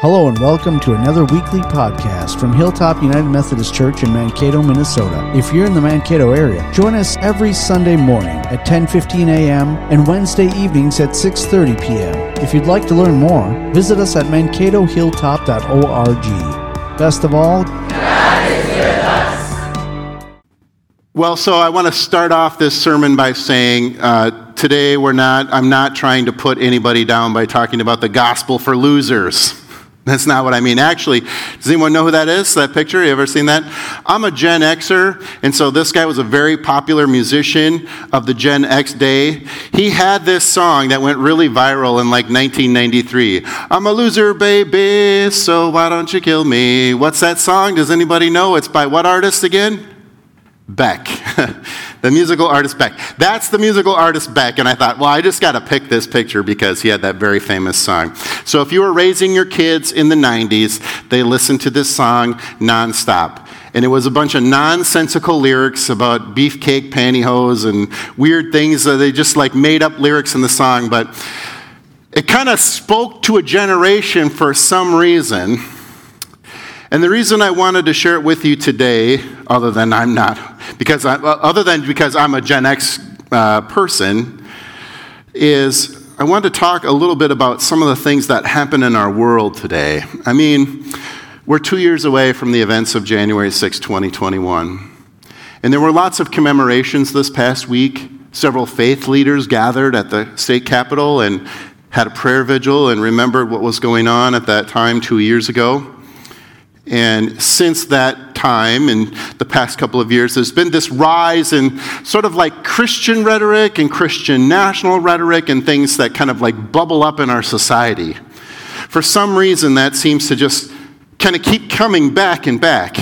Hello and welcome to another weekly podcast from Hilltop United Methodist Church in Mankato, Minnesota. If you're in the Mankato area, join us every Sunday morning at 10:15 a.m. and Wednesday evenings at 6:30 p.m. If you'd like to learn more, visit us at mankatohilltop.org. Best of all, God is with us. Well, so I want to start off this sermon by saying uh, today we're not, I'm not trying to put anybody down by talking about the gospel for losers. That's not what I mean. Actually, does anyone know who that is? That picture? You ever seen that? I'm a Gen Xer, and so this guy was a very popular musician of the Gen X day. He had this song that went really viral in like 1993. I'm a loser, baby, so why don't you kill me? What's that song? Does anybody know? It's by what artist again? Beck, the musical artist Beck. That's the musical artist Beck. And I thought, well, I just got to pick this picture because he had that very famous song. So if you were raising your kids in the 90s, they listened to this song nonstop. And it was a bunch of nonsensical lyrics about beefcake pantyhose and weird things. They just like made up lyrics in the song, but it kind of spoke to a generation for some reason. And the reason I wanted to share it with you today, other than I'm not, because I, other than because I'm a Gen X uh, person, is I want to talk a little bit about some of the things that happen in our world today. I mean, we're two years away from the events of January 6, 2021. And there were lots of commemorations this past week. Several faith leaders gathered at the state capitol and had a prayer vigil and remembered what was going on at that time two years ago. And since that time, in the past couple of years, there's been this rise in sort of like Christian rhetoric and Christian national rhetoric and things that kind of like bubble up in our society. For some reason, that seems to just kind of keep coming back and back.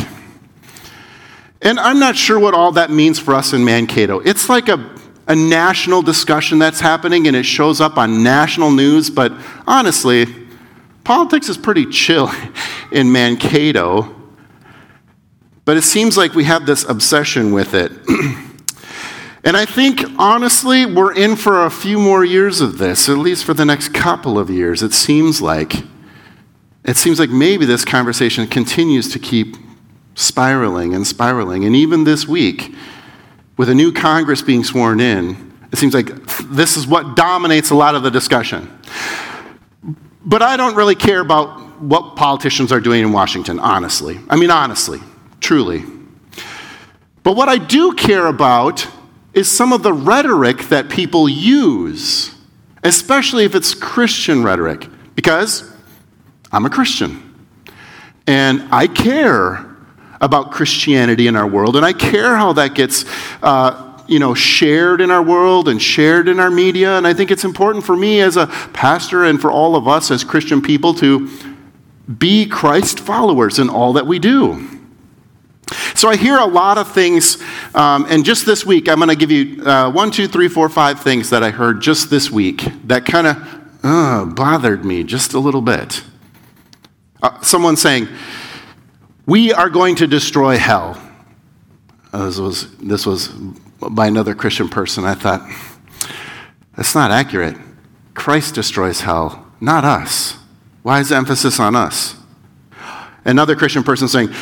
And I'm not sure what all that means for us in Mankato. It's like a, a national discussion that's happening and it shows up on national news, but honestly, Politics is pretty chill in Mankato, but it seems like we have this obsession with it. and I think, honestly, we're in for a few more years of this, at least for the next couple of years. It seems like. It seems like maybe this conversation continues to keep spiraling and spiraling. And even this week, with a new Congress being sworn in, it seems like this is what dominates a lot of the discussion. But I don't really care about what politicians are doing in Washington, honestly. I mean, honestly, truly. But what I do care about is some of the rhetoric that people use, especially if it's Christian rhetoric, because I'm a Christian. And I care about Christianity in our world, and I care how that gets uh, you know, shared in our world and shared in our media. And I think it's important for me as a pastor and for all of us as Christian people to be Christ followers in all that we do. So I hear a lot of things, um, and just this week, I'm going to give you uh, one, two, three, four, five things that I heard just this week that kind of uh, bothered me just a little bit. Uh, someone saying, We are going to destroy hell. Uh, this was, this was by another Christian person. I thought, that's not accurate. Christ destroys hell, not us. Why is the emphasis on us? Another Christian person saying,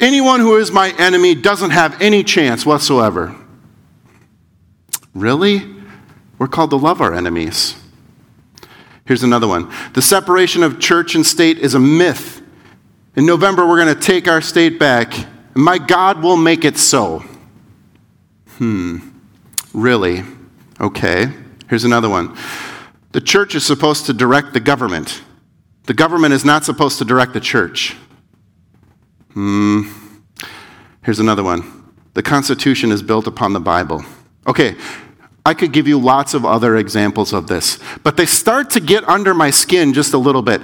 anyone who is my enemy doesn't have any chance whatsoever. Really? We're called to love our enemies. Here's another one. The separation of church and state is a myth. In November, we're going to take our state back, and my God will make it so. Hmm, really? Okay. Here's another one. The church is supposed to direct the government. The government is not supposed to direct the church. Hmm. Here's another one. The Constitution is built upon the Bible. Okay, I could give you lots of other examples of this, but they start to get under my skin just a little bit.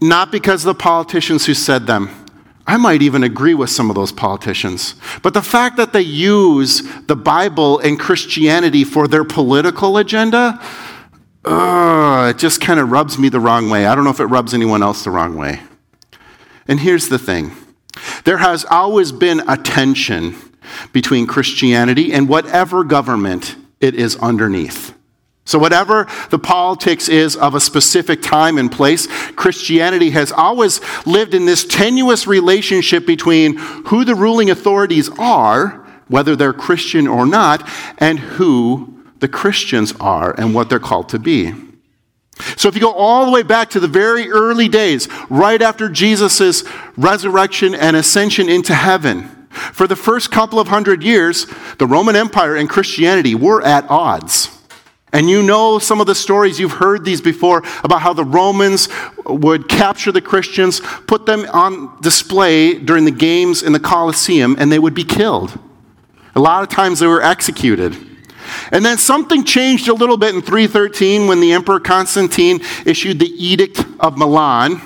Not because of the politicians who said them, I might even agree with some of those politicians. But the fact that they use the Bible and Christianity for their political agenda, uh, it just kind of rubs me the wrong way. I don't know if it rubs anyone else the wrong way. And here's the thing there has always been a tension between Christianity and whatever government it is underneath. So, whatever the politics is of a specific time and place, Christianity has always lived in this tenuous relationship between who the ruling authorities are, whether they're Christian or not, and who the Christians are and what they're called to be. So, if you go all the way back to the very early days, right after Jesus' resurrection and ascension into heaven, for the first couple of hundred years, the Roman Empire and Christianity were at odds. And you know some of the stories, you've heard these before about how the Romans would capture the Christians, put them on display during the games in the Colosseum, and they would be killed. A lot of times they were executed. And then something changed a little bit in 313 when the Emperor Constantine issued the Edict of Milan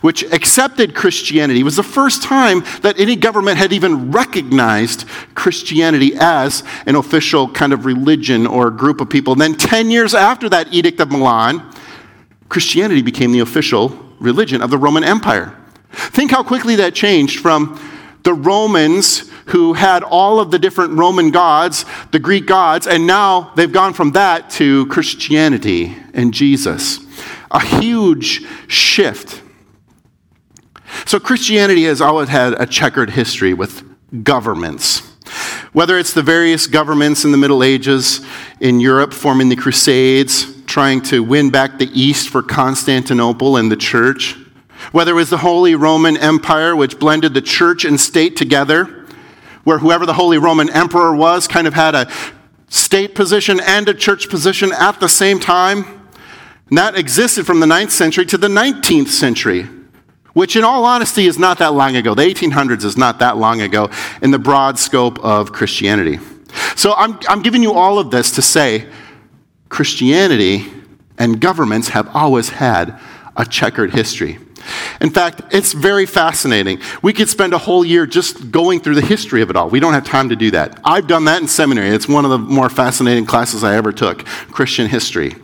which accepted Christianity. It was the first time that any government had even recognized Christianity as an official kind of religion or group of people. And then 10 years after that Edict of Milan, Christianity became the official religion of the Roman Empire. Think how quickly that changed from the Romans who had all of the different Roman gods, the Greek gods, and now they've gone from that to Christianity and Jesus. A huge shift. So Christianity has always had a checkered history with governments. Whether it's the various governments in the Middle Ages in Europe forming the Crusades, trying to win back the East for Constantinople and the church, whether it was the Holy Roman Empire, which blended the church and state together, where whoever the Holy Roman Emperor was kind of had a state position and a church position at the same time. And that existed from the 9th century to the 19th century which in all honesty is not that long ago. The 1800s is not that long ago in the broad scope of Christianity. So I'm, I'm giving you all of this to say Christianity and governments have always had a checkered history. In fact, it's very fascinating. We could spend a whole year just going through the history of it all. We don't have time to do that. I've done that in seminary. It's one of the more fascinating classes I ever took Christian history.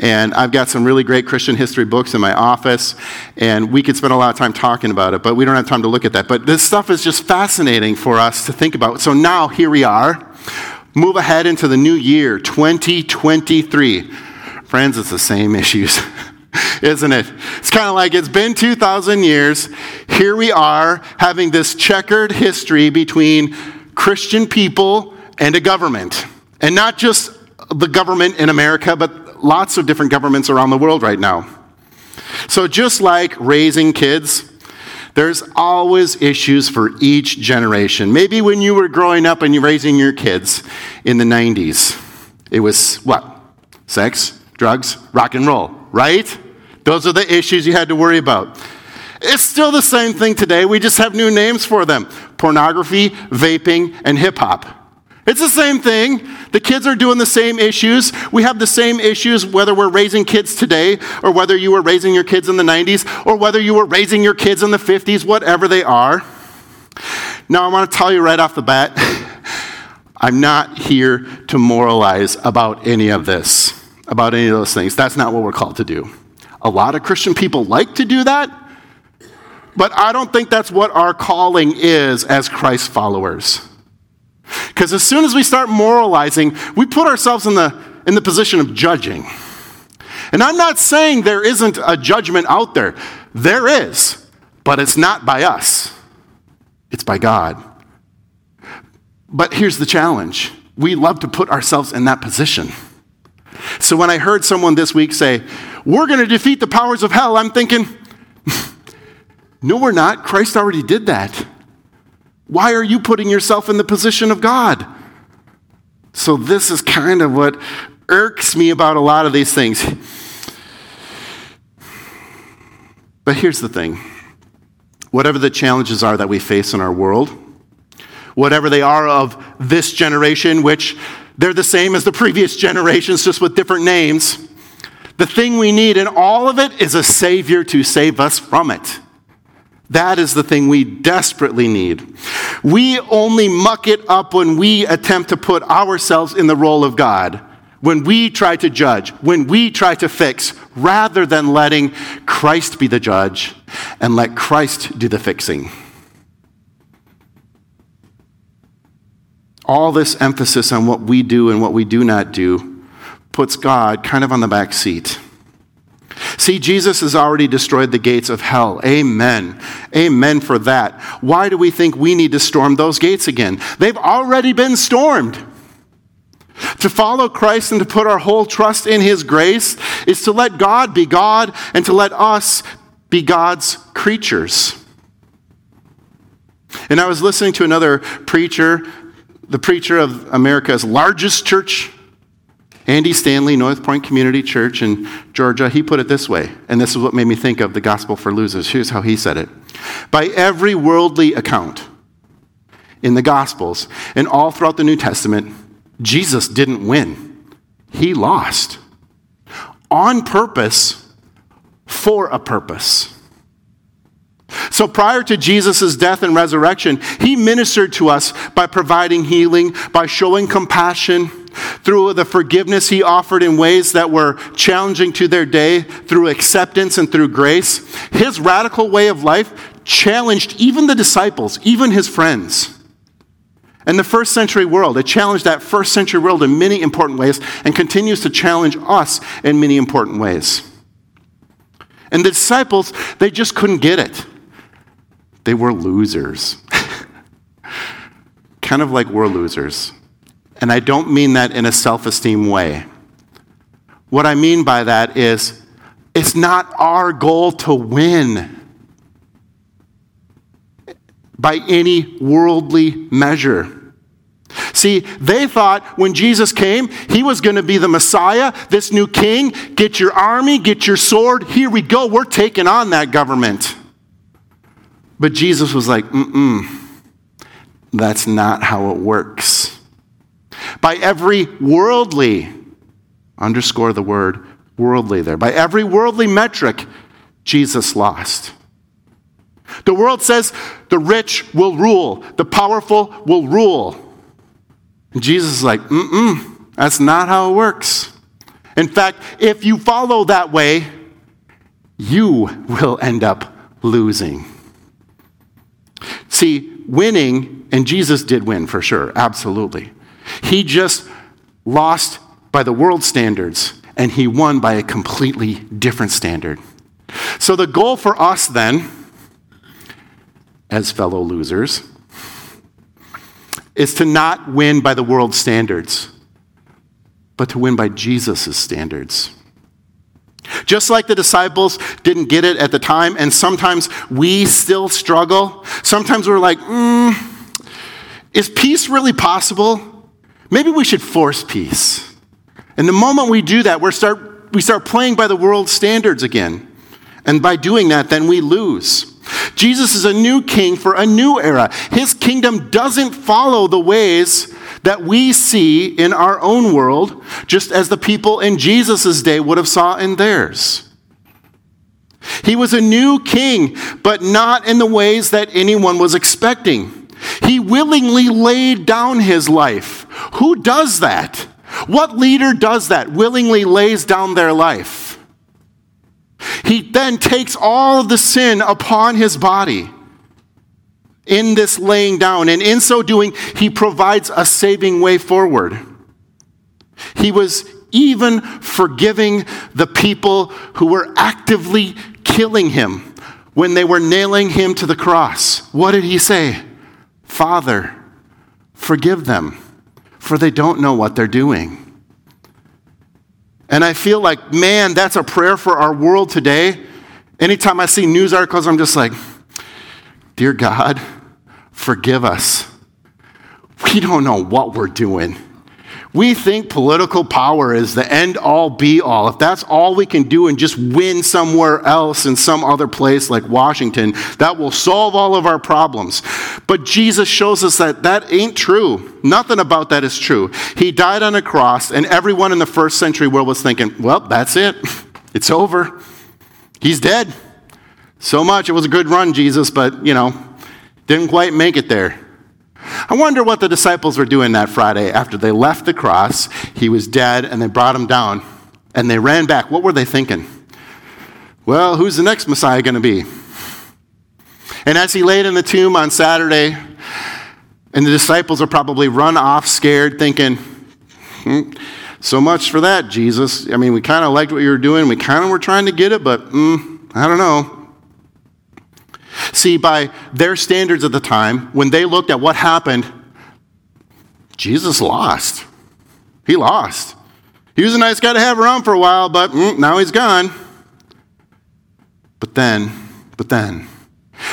And I've got some really great Christian history books in my office, and we could spend a lot of time talking about it, but we don't have time to look at that. But this stuff is just fascinating for us to think about. So now here we are. Move ahead into the new year, 2023. Friends, it's the same issues. Isn't it? It's kind of like it's been 2,000 years. Here we are having this checkered history between Christian people and a government. And not just the government in America, but lots of different governments around the world right now. So, just like raising kids, there's always issues for each generation. Maybe when you were growing up and you're raising your kids in the 90s, it was what? Sex, drugs, rock and roll, right? Those are the issues you had to worry about. It's still the same thing today. We just have new names for them pornography, vaping, and hip hop. It's the same thing. The kids are doing the same issues. We have the same issues whether we're raising kids today or whether you were raising your kids in the 90s or whether you were raising your kids in the 50s, whatever they are. Now, I want to tell you right off the bat I'm not here to moralize about any of this, about any of those things. That's not what we're called to do. A lot of Christian people like to do that, but I don't think that's what our calling is as Christ followers. Because as soon as we start moralizing, we put ourselves in the, in the position of judging. And I'm not saying there isn't a judgment out there, there is, but it's not by us, it's by God. But here's the challenge we love to put ourselves in that position. So when I heard someone this week say, We're going to defeat the powers of hell, I'm thinking, No, we're not. Christ already did that. Why are you putting yourself in the position of God? So, this is kind of what irks me about a lot of these things. But here's the thing whatever the challenges are that we face in our world, whatever they are of this generation, which they're the same as the previous generations, just with different names, the thing we need in all of it is a Savior to save us from it. That is the thing we desperately need. We only muck it up when we attempt to put ourselves in the role of God, when we try to judge, when we try to fix, rather than letting Christ be the judge and let Christ do the fixing. All this emphasis on what we do and what we do not do puts God kind of on the back seat. See, Jesus has already destroyed the gates of hell. Amen. Amen for that. Why do we think we need to storm those gates again? They've already been stormed. To follow Christ and to put our whole trust in His grace is to let God be God and to let us be God's creatures. And I was listening to another preacher, the preacher of America's largest church Andy Stanley, North Point Community Church in Georgia, he put it this way, and this is what made me think of the gospel for losers. Here's how he said it By every worldly account in the gospels and all throughout the New Testament, Jesus didn't win, he lost on purpose for a purpose. So prior to Jesus' death and resurrection, he ministered to us by providing healing, by showing compassion, through the forgiveness he offered in ways that were challenging to their day, through acceptance and through grace. His radical way of life challenged even the disciples, even his friends. And the first century world, it challenged that first century world in many important ways and continues to challenge us in many important ways. And the disciples, they just couldn't get it. They were losers. kind of like we're losers. And I don't mean that in a self esteem way. What I mean by that is it's not our goal to win by any worldly measure. See, they thought when Jesus came, he was going to be the Messiah, this new king. Get your army, get your sword. Here we go. We're taking on that government. But Jesus was like, mm mm, that's not how it works by every worldly, underscore the word worldly there, by every worldly metric, Jesus lost. The world says the rich will rule, the powerful will rule. And Jesus is like, mm mm, that's not how it works. In fact, if you follow that way, you will end up losing. See, winning, and Jesus did win for sure, absolutely. He just lost by the world standards and he won by a completely different standard. So the goal for us then, as fellow losers, is to not win by the world standards, but to win by Jesus' standards. Just like the disciples didn't get it at the time, and sometimes we still struggle. Sometimes we're like, mm, is peace really possible? Maybe we should force peace. And the moment we do that, we start, we start playing by the world's standards again. And by doing that, then we lose. Jesus is a new king for a new era. His kingdom doesn't follow the ways that we see in our own world, just as the people in Jesus' day would have saw in theirs. He was a new king, but not in the ways that anyone was expecting. He willingly laid down his life. Who does that? What leader does that? Willingly lays down their life. He then takes all of the sin upon his body in this laying down, and in so doing, he provides a saving way forward. He was even forgiving the people who were actively killing him when they were nailing him to the cross. What did he say? Father, forgive them, for they don't know what they're doing. And I feel like, man, that's a prayer for our world today. Anytime I see news articles, I'm just like, Dear God, forgive us. We don't know what we're doing. We think political power is the end all be all. If that's all we can do and just win somewhere else in some other place like Washington, that will solve all of our problems. But Jesus shows us that that ain't true. Nothing about that is true. He died on a cross, and everyone in the first century world was thinking, well, that's it. It's over. He's dead. So much. It was a good run, Jesus, but, you know, didn't quite make it there. I wonder what the disciples were doing that Friday after they left the cross. He was dead, and they brought him down, and they ran back. What were they thinking? Well, who's the next Messiah going to be? And as he laid in the tomb on Saturday, and the disciples are probably run off scared, thinking, hmm, So much for that, Jesus. I mean, we kind of liked what you were doing. We kind of were trying to get it, but mm, I don't know. See, by their standards at the time, when they looked at what happened, Jesus lost. He lost. He was a nice guy to have around for a while, but mm, now he's gone. But then, but then,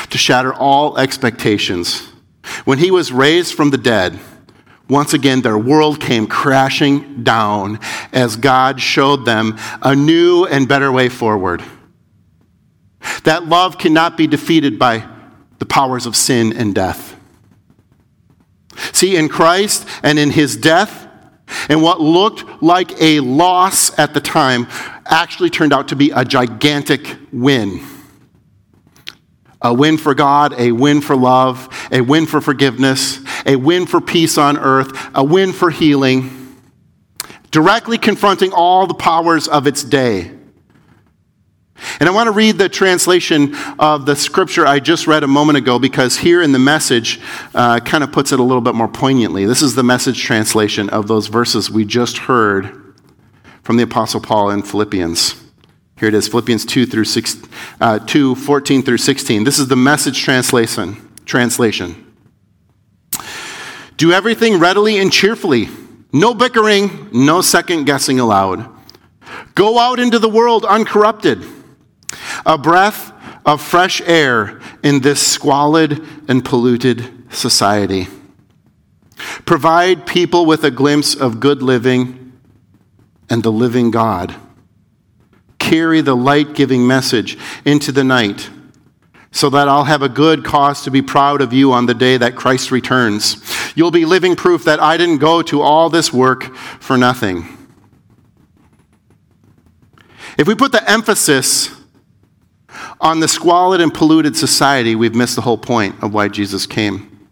to shatter all expectations, when he was raised from the dead, once again their world came crashing down as God showed them a new and better way forward. That love cannot be defeated by the powers of sin and death. See, in Christ and in his death, and what looked like a loss at the time actually turned out to be a gigantic win. A win for God, a win for love, a win for forgiveness, a win for peace on earth, a win for healing, directly confronting all the powers of its day. And I want to read the translation of the scripture I just read a moment ago because here in the message uh, kind of puts it a little bit more poignantly. This is the message translation of those verses we just heard from the Apostle Paul in Philippians. Here it is, Philippians 2 through 6, uh, 2, 14 through 16. This is the message translation. Translation. Do everything readily and cheerfully. No bickering, no second guessing allowed. Go out into the world uncorrupted a breath of fresh air in this squalid and polluted society. Provide people with a glimpse of good living and the living God. Carry the light giving message into the night so that I'll have a good cause to be proud of you on the day that Christ returns. You'll be living proof that I didn't go to all this work for nothing. If we put the emphasis on the squalid and polluted society, we've missed the whole point of why Jesus came.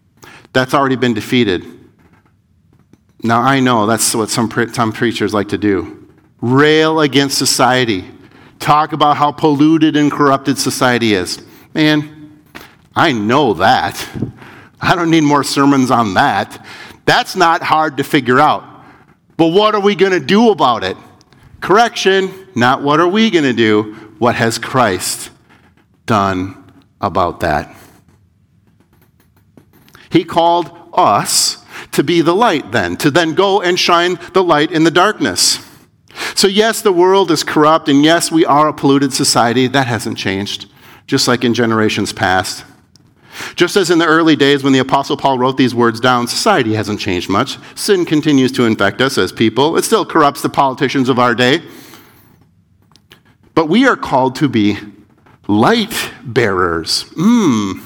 That's already been defeated. Now, I know that's what some, some preachers like to do rail against society, talk about how polluted and corrupted society is. Man, I know that. I don't need more sermons on that. That's not hard to figure out. But what are we going to do about it? Correction, not what are we going to do? What has Christ done about that. He called us to be the light then, to then go and shine the light in the darkness. So, yes, the world is corrupt, and yes, we are a polluted society. That hasn't changed, just like in generations past. Just as in the early days when the Apostle Paul wrote these words down, society hasn't changed much. Sin continues to infect us as people, it still corrupts the politicians of our day. But we are called to be Light bearers. Mmm.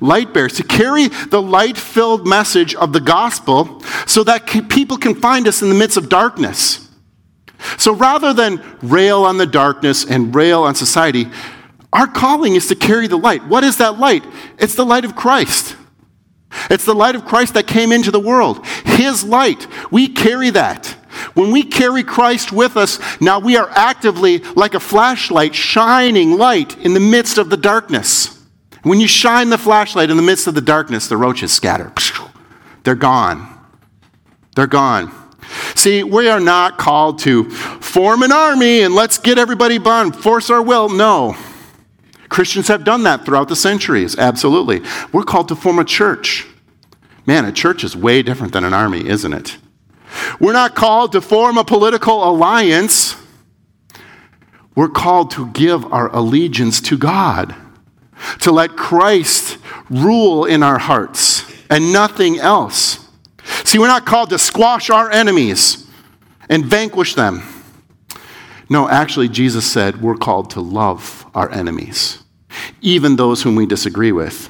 Light bearers. To carry the light filled message of the gospel so that people can find us in the midst of darkness. So rather than rail on the darkness and rail on society, our calling is to carry the light. What is that light? It's the light of Christ. It's the light of Christ that came into the world. His light. We carry that. When we carry Christ with us, now we are actively like a flashlight shining light in the midst of the darkness. When you shine the flashlight in the midst of the darkness, the roaches scatter. They're gone. They're gone. See, we are not called to form an army and let's get everybody bound, force our will. No. Christians have done that throughout the centuries, absolutely. We're called to form a church. Man, a church is way different than an army, isn't it? We're not called to form a political alliance. We're called to give our allegiance to God, to let Christ rule in our hearts and nothing else. See, we're not called to squash our enemies and vanquish them. No, actually, Jesus said we're called to love our enemies, even those whom we disagree with.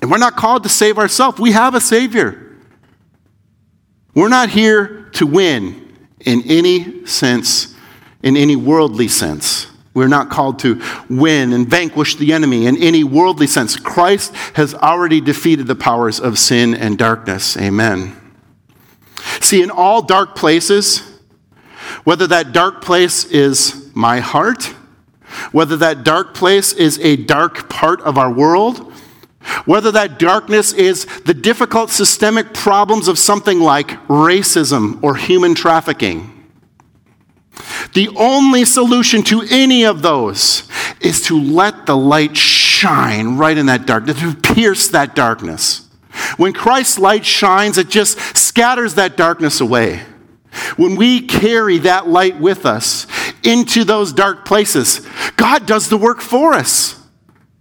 And we're not called to save ourselves, we have a Savior. We're not here to win in any sense, in any worldly sense. We're not called to win and vanquish the enemy in any worldly sense. Christ has already defeated the powers of sin and darkness. Amen. See, in all dark places, whether that dark place is my heart, whether that dark place is a dark part of our world, Whether that darkness is the difficult systemic problems of something like racism or human trafficking. The only solution to any of those is to let the light shine right in that darkness, to pierce that darkness. When Christ's light shines, it just scatters that darkness away. When we carry that light with us into those dark places, God does the work for us.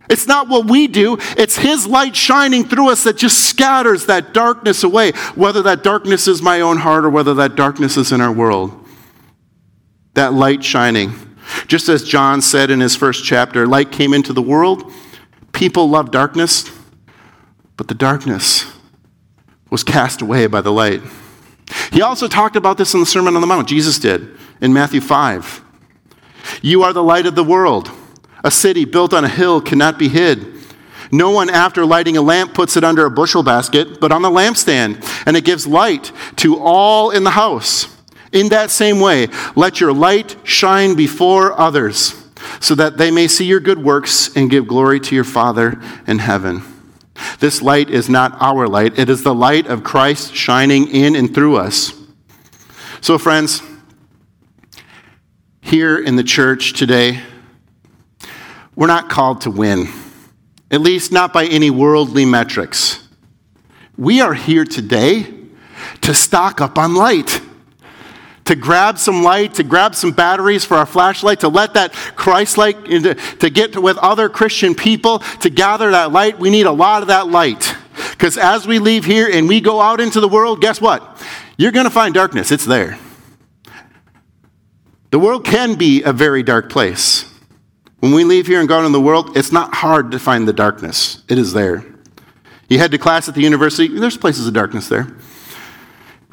It's not what we do, it's His light shining through us that just scatters that darkness away, whether that darkness is my own heart or whether that darkness is in our world. That light shining. Just as John said in his first chapter, light came into the world, people love darkness, but the darkness was cast away by the light. He also talked about this in the Sermon on the Mount, Jesus did in Matthew 5. You are the light of the world. A city built on a hill cannot be hid. No one, after lighting a lamp, puts it under a bushel basket, but on the lampstand, and it gives light to all in the house. In that same way, let your light shine before others, so that they may see your good works and give glory to your Father in heaven. This light is not our light, it is the light of Christ shining in and through us. So, friends, here in the church today, we're not called to win, at least not by any worldly metrics. We are here today to stock up on light, to grab some light, to grab some batteries for our flashlight, to let that Christ light, to get with other Christian people, to gather that light. We need a lot of that light. Because as we leave here and we go out into the world, guess what? You're going to find darkness. It's there. The world can be a very dark place. When we leave here and go out in the world, it's not hard to find the darkness. It is there. You head to class at the university, there's places of darkness there.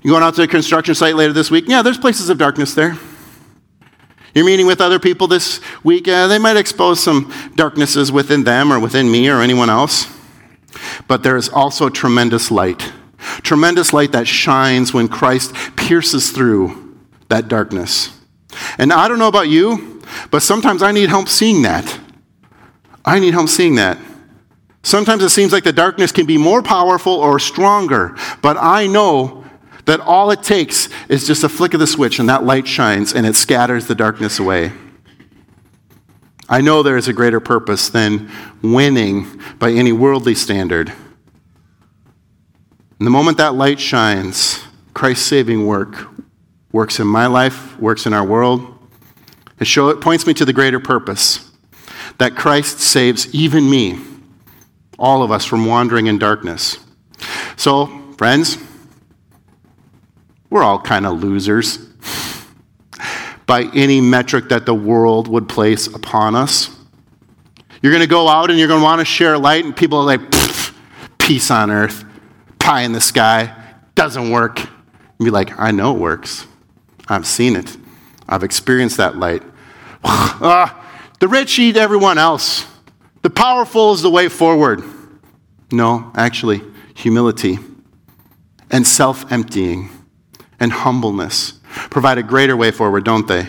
You're going out to a construction site later this week? Yeah, there's places of darkness there. You're meeting with other people this week, uh, they might expose some darknesses within them or within me or anyone else. But there is also tremendous light. Tremendous light that shines when Christ pierces through that darkness. And I don't know about you, but sometimes I need help seeing that. I need help seeing that. Sometimes it seems like the darkness can be more powerful or stronger, but I know that all it takes is just a flick of the switch and that light shines and it scatters the darkness away. I know there is a greater purpose than winning by any worldly standard. And the moment that light shines, Christ's saving work works in my life, works in our world, it, show, it points me to the greater purpose that Christ saves even me, all of us, from wandering in darkness. So, friends, we're all kind of losers by any metric that the world would place upon us. You're going to go out and you're going to want to share light, and people are like, peace on earth, pie in the sky, doesn't work. And be like, I know it works. I've seen it. I've experienced that light. uh, the rich eat everyone else. The powerful is the way forward. No, actually, humility and self emptying and humbleness provide a greater way forward, don't they?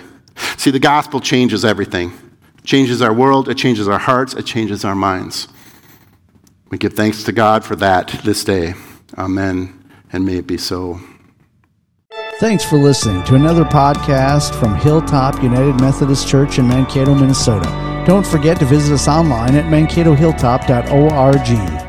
See, the gospel changes everything. It changes our world, it changes our hearts, it changes our minds. We give thanks to God for that this day. Amen. And may it be so. Thanks for listening to another podcast from Hilltop United Methodist Church in Mankato, Minnesota. Don't forget to visit us online at mankatohilltop.org.